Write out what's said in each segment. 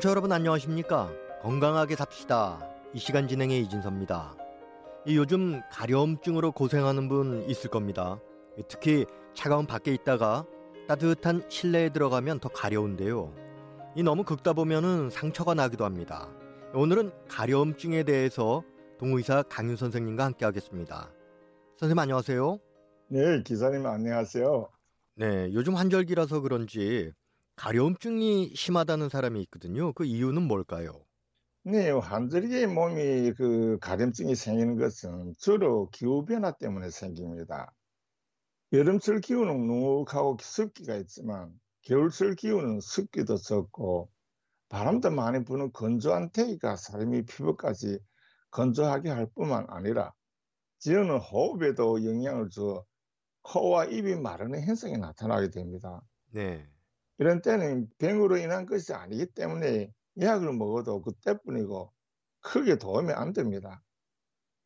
청취자 여러분 안녕하십니까? 건강하게 삽시다. 이 시간 진행의 이진섭입니다. 이 요즘 가려움증으로 고생하는 분 있을 겁니다. 특히 차가운 밖에 있다가 따뜻한 실내에 들어가면 더 가려운데요. 이 너무 긁다 보면은 상처가 나기도 합니다. 오늘은 가려움증에 대해서 동의사 강윤 선생님과 함께 하겠습니다. 선생님 안녕하세요. 네, 기사님 안녕하세요. 네, 요즘 환절기라서 그런지 가려움증이 심하다는 사람이 있거든요. 그 이유는 뭘까요? 네, 환절기에 몸이 그 가려움증이 생기는 것은 주로 기후 변화 때문에 생깁니다. 여름철 기후는 눅하고 습기가 있지만 겨울철 기후는 습기도 적고 바람도 많이 부는 건조한 태기가 사람이 피부까지 건조하게 할 뿐만 아니라 지어는 호흡에도 영향을 줘 코와 입이 마르는 현상이 나타나게 됩니다. 네. 이런 때는 병으로 인한 것이 아니기 때문에 약을 먹어도 그때뿐이고 크게 도움이 안 됩니다.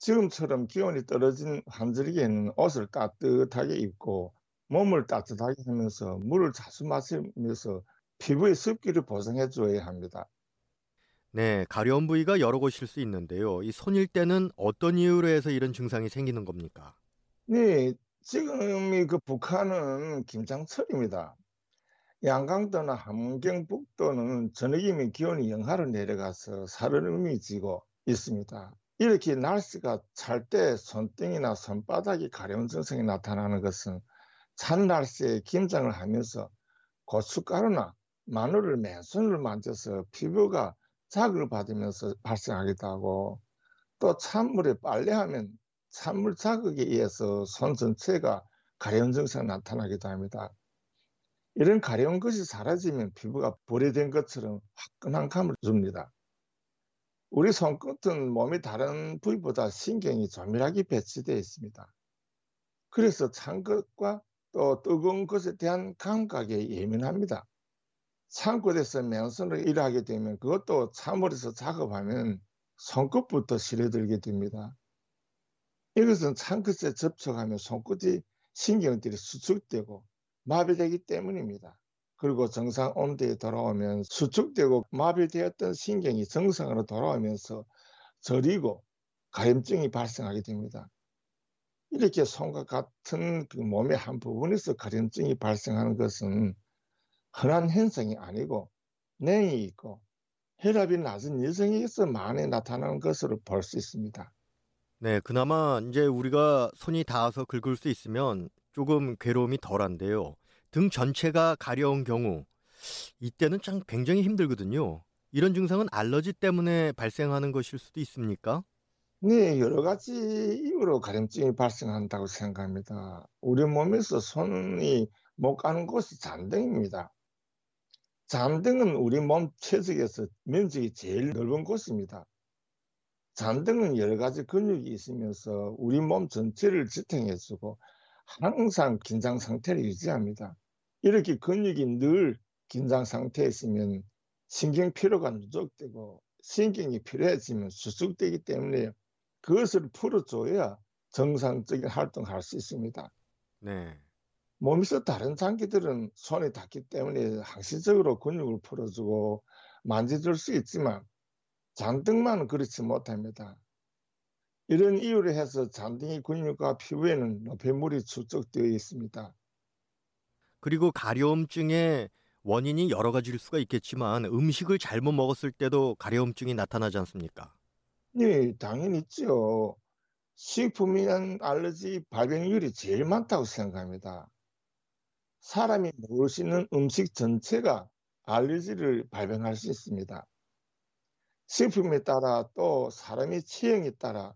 지금처럼 기온이 떨어진 환절기에는 옷을 따뜻하게 입고 몸을 따뜻하게 하면서 물을 자주 마시면서 피부의 습기를 보상해 줘야 합니다. 네, 가려운 부위가 여러 곳일 수 있는데요. 이 손일 때는 어떤 이유로 해서 이런 증상이 생기는 겁니까? 네, 지금이 그 북한은 김장철입니다. 양강도나 함경북도는 저녁이면 기온이 영하로 내려가서 살얼음이 지고 있습니다. 이렇게 날씨가 찰 때 손등이나 손바닥이 가려운 증상이 나타나는 것은 찬 날씨에 김장을 하면서 고춧가루나 마늘을 맨손으로 만져서 피부가 자극을 받으면서 발생하기도 하고 또 찬물에 빨래하면 찬물 자극에 의해서 손 전체가 가려운 증상이 나타나기도 합니다. 이런 가려운 것이 사라지면 피부가 보레된 것처럼 화끈한 감을 줍니다. 우리 손끝은 몸의 다른 부위보다 신경이 조밀하게 배치되어 있습니다. 그래서 찬 것과 또 뜨거운 것에 대한 감각에 예민합니다. 창고에서 맨손으로 일하게 되면 그것도 찬물에서 작업하면 손끝부터 시려들게 됩니다. 이것은 창끝에 접촉하면 손끝이 신경들이 수축되고 마비되기 때문입니다. 그리고 정상 온도에 돌아오면 수축되고 마비되었던 신경이 정상으로 돌아오면서 저리고 가염증이 발생하게 됩니다. 이렇게 손과 같은 그 몸의 한 부분에서 가려증이 발생하는 것은 흔한 현상이 아니고 냉이 있고 혈압이 낮은 여성에게서 많이 나타나는 것으로 볼 수 있습니다. 네, 그나마 이제 우리가 손이 닿아서 긁을 수 있으면 조금 괴로움이 덜한데요. 등 전체가 가려운 경우 이때는 참 굉장히 힘들거든요. 이런 증상은 알러지 때문에 발생하는 것일 수도 있습니까? 네, 여러 가지 이유로 가려움증이 발생한다고 생각합니다. 우리 몸에서 손이 못 가는 곳이 잔등입니다. 잔등은 우리 몸 체적에서 면적이 제일 넓은 곳입니다. 잔등은 여러 가지 근육이 있으면서 우리 몸 전체를 지탱해주고 항상 긴장 상태를 유지합니다. 이렇게 근육이 늘 긴장 상태에 있으면 신경 피로가 누적되고 신경이 필요해지면 수축되기 때문에 그것을 풀어줘야 정상적인 활동을 할 수 있습니다. 네. 몸에서 다른 장기들은 손이 닿기 때문에 항시적으로 근육을 풀어주고 만져줄 수 있지만 잔등만은 그렇지 못합니다. 이런 이유로 해서 잔등의 근육과 피부에는 노폐물이 축적되어 있습니다. 그리고 가려움증의 원인이 여러 가지일 수가 있겠지만 음식을 잘못 먹었을 때도 가려움증이 나타나지 않습니까? 네, 당연히 있죠. 대한 알러지 발병률이 제일 많다고 생각합니다. 사람이 먹을 수 있는 음식 전체가 알러지를 발병할 수 있습니다. 식품에 따라 또 사람의 체형에 따라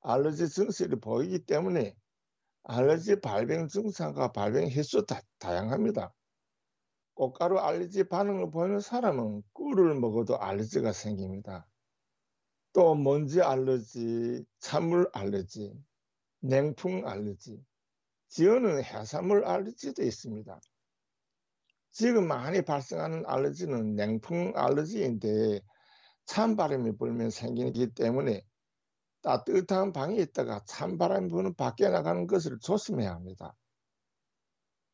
알러지 증세를 보이기 때문에 알러지 발병 증상과 발병 횟수 다 다양합니다. 꽃가루 알러지 반응을 보이는 사람은 꿀을 먹어도 알러지가 생깁니다. 또 먼지 알러지, 찬물 알러지, 냉풍 알러지, 지어는 해산물 알러지도 있습니다. 지금 많이 발생하는 알러지는 냉풍 알러지인데 찬바람이 불면 생기기 때문에 따뜻한 방에 있다가 찬바람이 부는 밖에 나가는 것을 조심해야 합니다.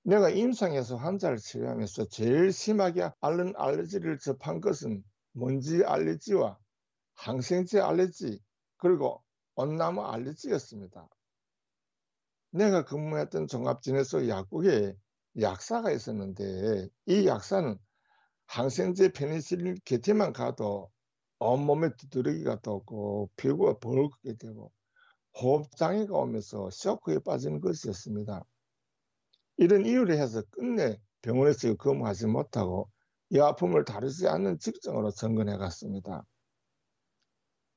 내가 임상에서 환자를 치료하면서 제일 심하게 앓는 알러지를 접한 것은 먼지 알레르기와 항생제 알레르기 그리고 온나무 알레르기였습니다. 내가 근무했던 종합진해소 약국에 약사가 있었는데 이 약사는 항생제 페니실린 곁에만 가도 온몸에 두드러기가 떠고 피부가 벌겋게 되고 호흡장애가 오면서 쇼크에 빠지는 것이었습니다. 이런 이유를 해서 끝내 병원에서 근무하지 못하고 이 아픔을 다루지 않는 직종으로 전근해 갔습니다.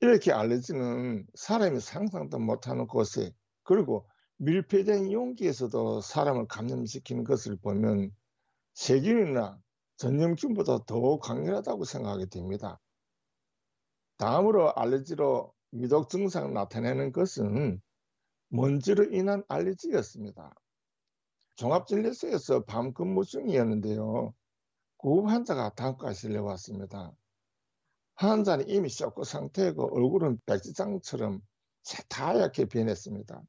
이렇게 알레르기는 사람이 상상도 못하는 곳에 그리고 밀폐된 용기에서도 사람을 감염시키는 것을 보면 세균이나 전염균보다 더 강렬하다고 생각하게 됩니다. 다음으로 알레르기로 위독 증상을 나타내는 것은 먼지로 인한 알레르기였습니다. 종합진료소에서 밤 근무 중이었는데요. 구급 환자가 다음과 실려왔습니다. 환자는 이미 쇼크 상태이고 얼굴은 백지장처럼 새하얗게 변했습니다.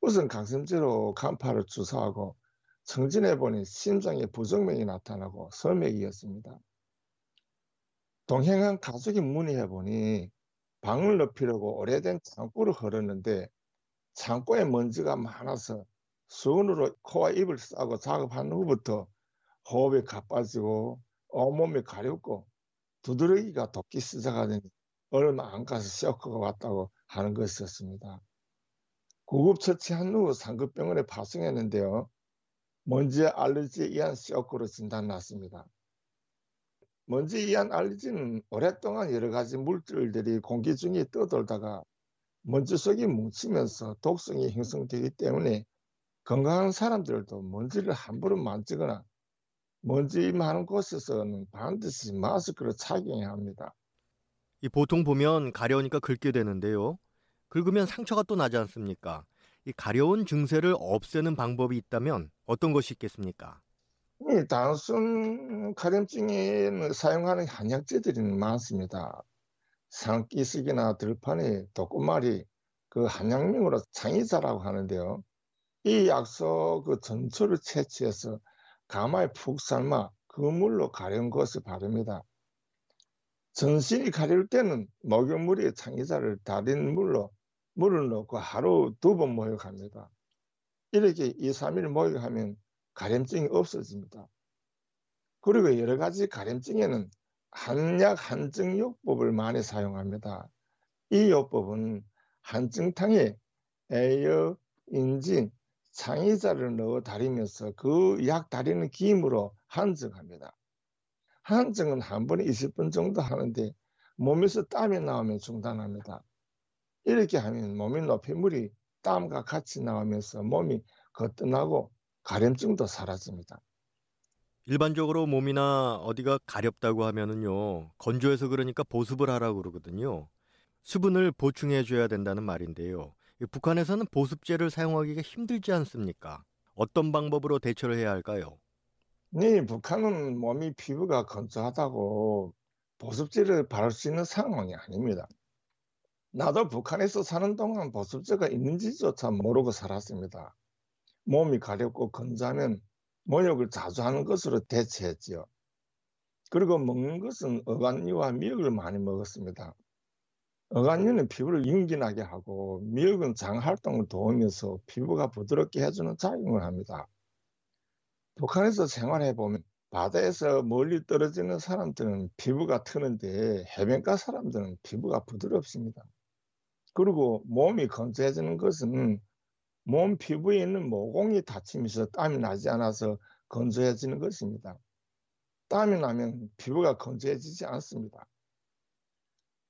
우선 강심제로 간파를 주사하고 청진해보니 심장에 부정맥이 나타나고 설맥이었습니다. 동행한 가족이 문의해 보니 방을 높이려고 오래된 창고를 걸었는데 창고에 먼지가 많아서 수건으로 코와 입을 싸고 작업한 후부터 호흡이 가빠지고 온몸이 가렵고 두드러기가 돋기 시작하더니 얼마 안 가서 쇼크가 왔다고 하는 것이었습니다. 구급 처치한 후 상급병원에 파송했는데요. 먼지 알레르기에 의한 쇼크로 진단났습니다. 먼지에 의한 알레르기는 오랫동안 여러 가지 물질들이 공기 중에 떠돌다가 먼지 속에 뭉치면서 독성이 형성되기 때문에 건강한 사람들도 먼지를 함부로 만지거나 먼지 많은 곳에서는 반드시 마스크를 착용해야 합니다. 이 보통 보면 가려우니까 긁게 되는데요. 긁으면 상처가 또 나지 않습니까? 이 가려운 증세를 없애는 방법이 있다면 어떤 것이 있겠습니까? 이 단순 가려움증에 사용하는 한약재들이 많습니다. 산기슭이나 들판이 독구말이 그 한약명으로 창의자라고 하는데요. 이 약소 그 전초를 채취해서 가마에 푹 삶아 그 물로 가려운 것을 바릅니다. 전신이 가릴 때는 목욕물에 창의자를 달인 물로 물을 넣고 하루 두 번 목욕합니다. 이렇게 2, 3일 목욕하면 가림증이 없어집니다. 그리고 여러 가지 가림증에는 한약 한증요법을 많이 사용합니다. 이 요법은 한증탕에 애여, 인진, 창의자를 넣어 다리면서 그 약 다리는 김으로 한증합니다. 한증은 한 번에 20분 정도 하는데 몸에서 땀이 나오면 중단합니다. 이렇게 하면 몸의 노폐물이 땀과 같이 나오면서 몸이 거뜬하고 가려증도 사라집니다. 일반적으로 몸이나 어디가 가렵다고 하면은요 건조해서 그러니까 보습을 하라고 그러거든요. 수분을 보충해 줘야 된다는 말인데요. 북한에서는 보습제를 사용하기가 힘들지 않습니까? 어떤 방법으로 대처를 해야 할까요? 네, 북한은 몸이 피부가 건조하다고 보습제를 바를 수 있는 상황이 아닙니다. 나도 북한에서 사는 동안 보습제가 있는지조차 모르고 살았습니다. 몸이 가렵고 건조하면 모욕을 자주 하는 것으로 대체했지요. 그리고 먹는 것은 어간류와 미역을 많이 먹었습니다. 어간류는 피부를 윤기나게 하고 미역은 장 활동을 도우면서 피부가 부드럽게 해주는 작용을 합니다. 북한에서 생활해 보면 바다에서 멀리 떨어지는 사람들은 피부가 트는데 해변가 사람들은 피부가 부드럽습니다. 그리고 몸이 건조해지는 것은 몸 피부에 있는 모공이 다치면서 땀이 나지 않아서 건조해지는 것입니다. 땀이 나면 피부가 건조해지지 않습니다.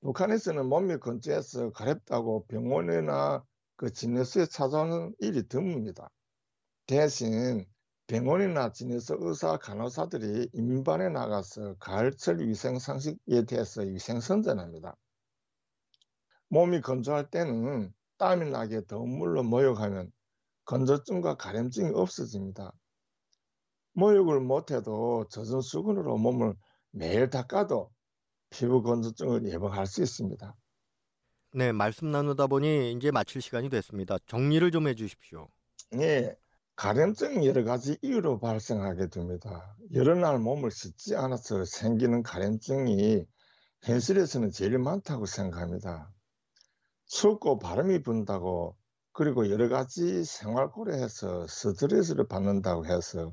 북한에서는 몸이 건조해서 가렵다고 병원이나 그 진료소에 찾아오는 일이 드뭅니다. 대신 병원이나 진료소 의사 간호사들이 인반에 나가서 가을철 위생 상식에 대해서 위생 선전합니다. 몸이 건조할 때는 땀이 나게 더운 물로 목욕하면 건조증과 가림증이 없어집니다. 목욕을 못해도 젖은 수건으로 몸을 매일 닦아도 피부 건조증을 예방할 수 있습니다. 네, 말씀 나누다 보니 이제 마칠 시간이 됐습니다. 정리를 좀 해주십시오. 네, 가려움증이 여러 가지 이유로 발생하게 됩니다. 여러 날 몸을 씻지 않아서 생기는 가려움증이 현실에서는 제일 많다고 생각합니다. 춥고 바람이 분다고 그리고 여러 가지 생활 고려해서 스트레스를 받는다고 해서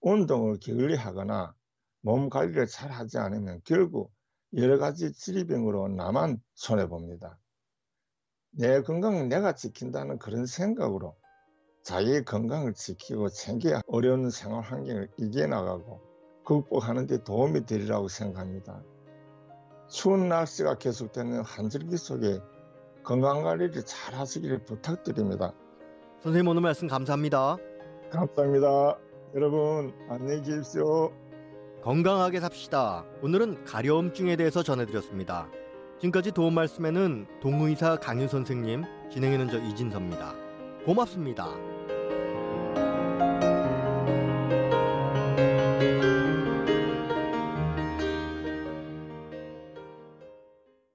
운동을 게을리 하거나 몸 관리를 잘 하지 않으면 결국 여러 가지 질병으로 나만 손해 봅니다. 내 건강은 내가 지킨다는 그런 생각으로 자기의 건강을 지키고 챙겨야 어려운 생활 환경을 이겨나가고 극복하는 데 도움이 되리라고 생각합니다. 추운 날씨가 계속되는 한절기 속에 건강관리를 잘 하시기를 부탁드립니다. 선생님 오늘 말씀 감사합니다. 감사합니다. 여러분 안녕히 계십시오. 건강하게 삽시다. 오늘은 가려움증에 대해서 전해드렸습니다. 지금까지 도움 말씀에는 동의사 강윤 선생님, 진행에는 저 이진섭입니다. 고맙습니다.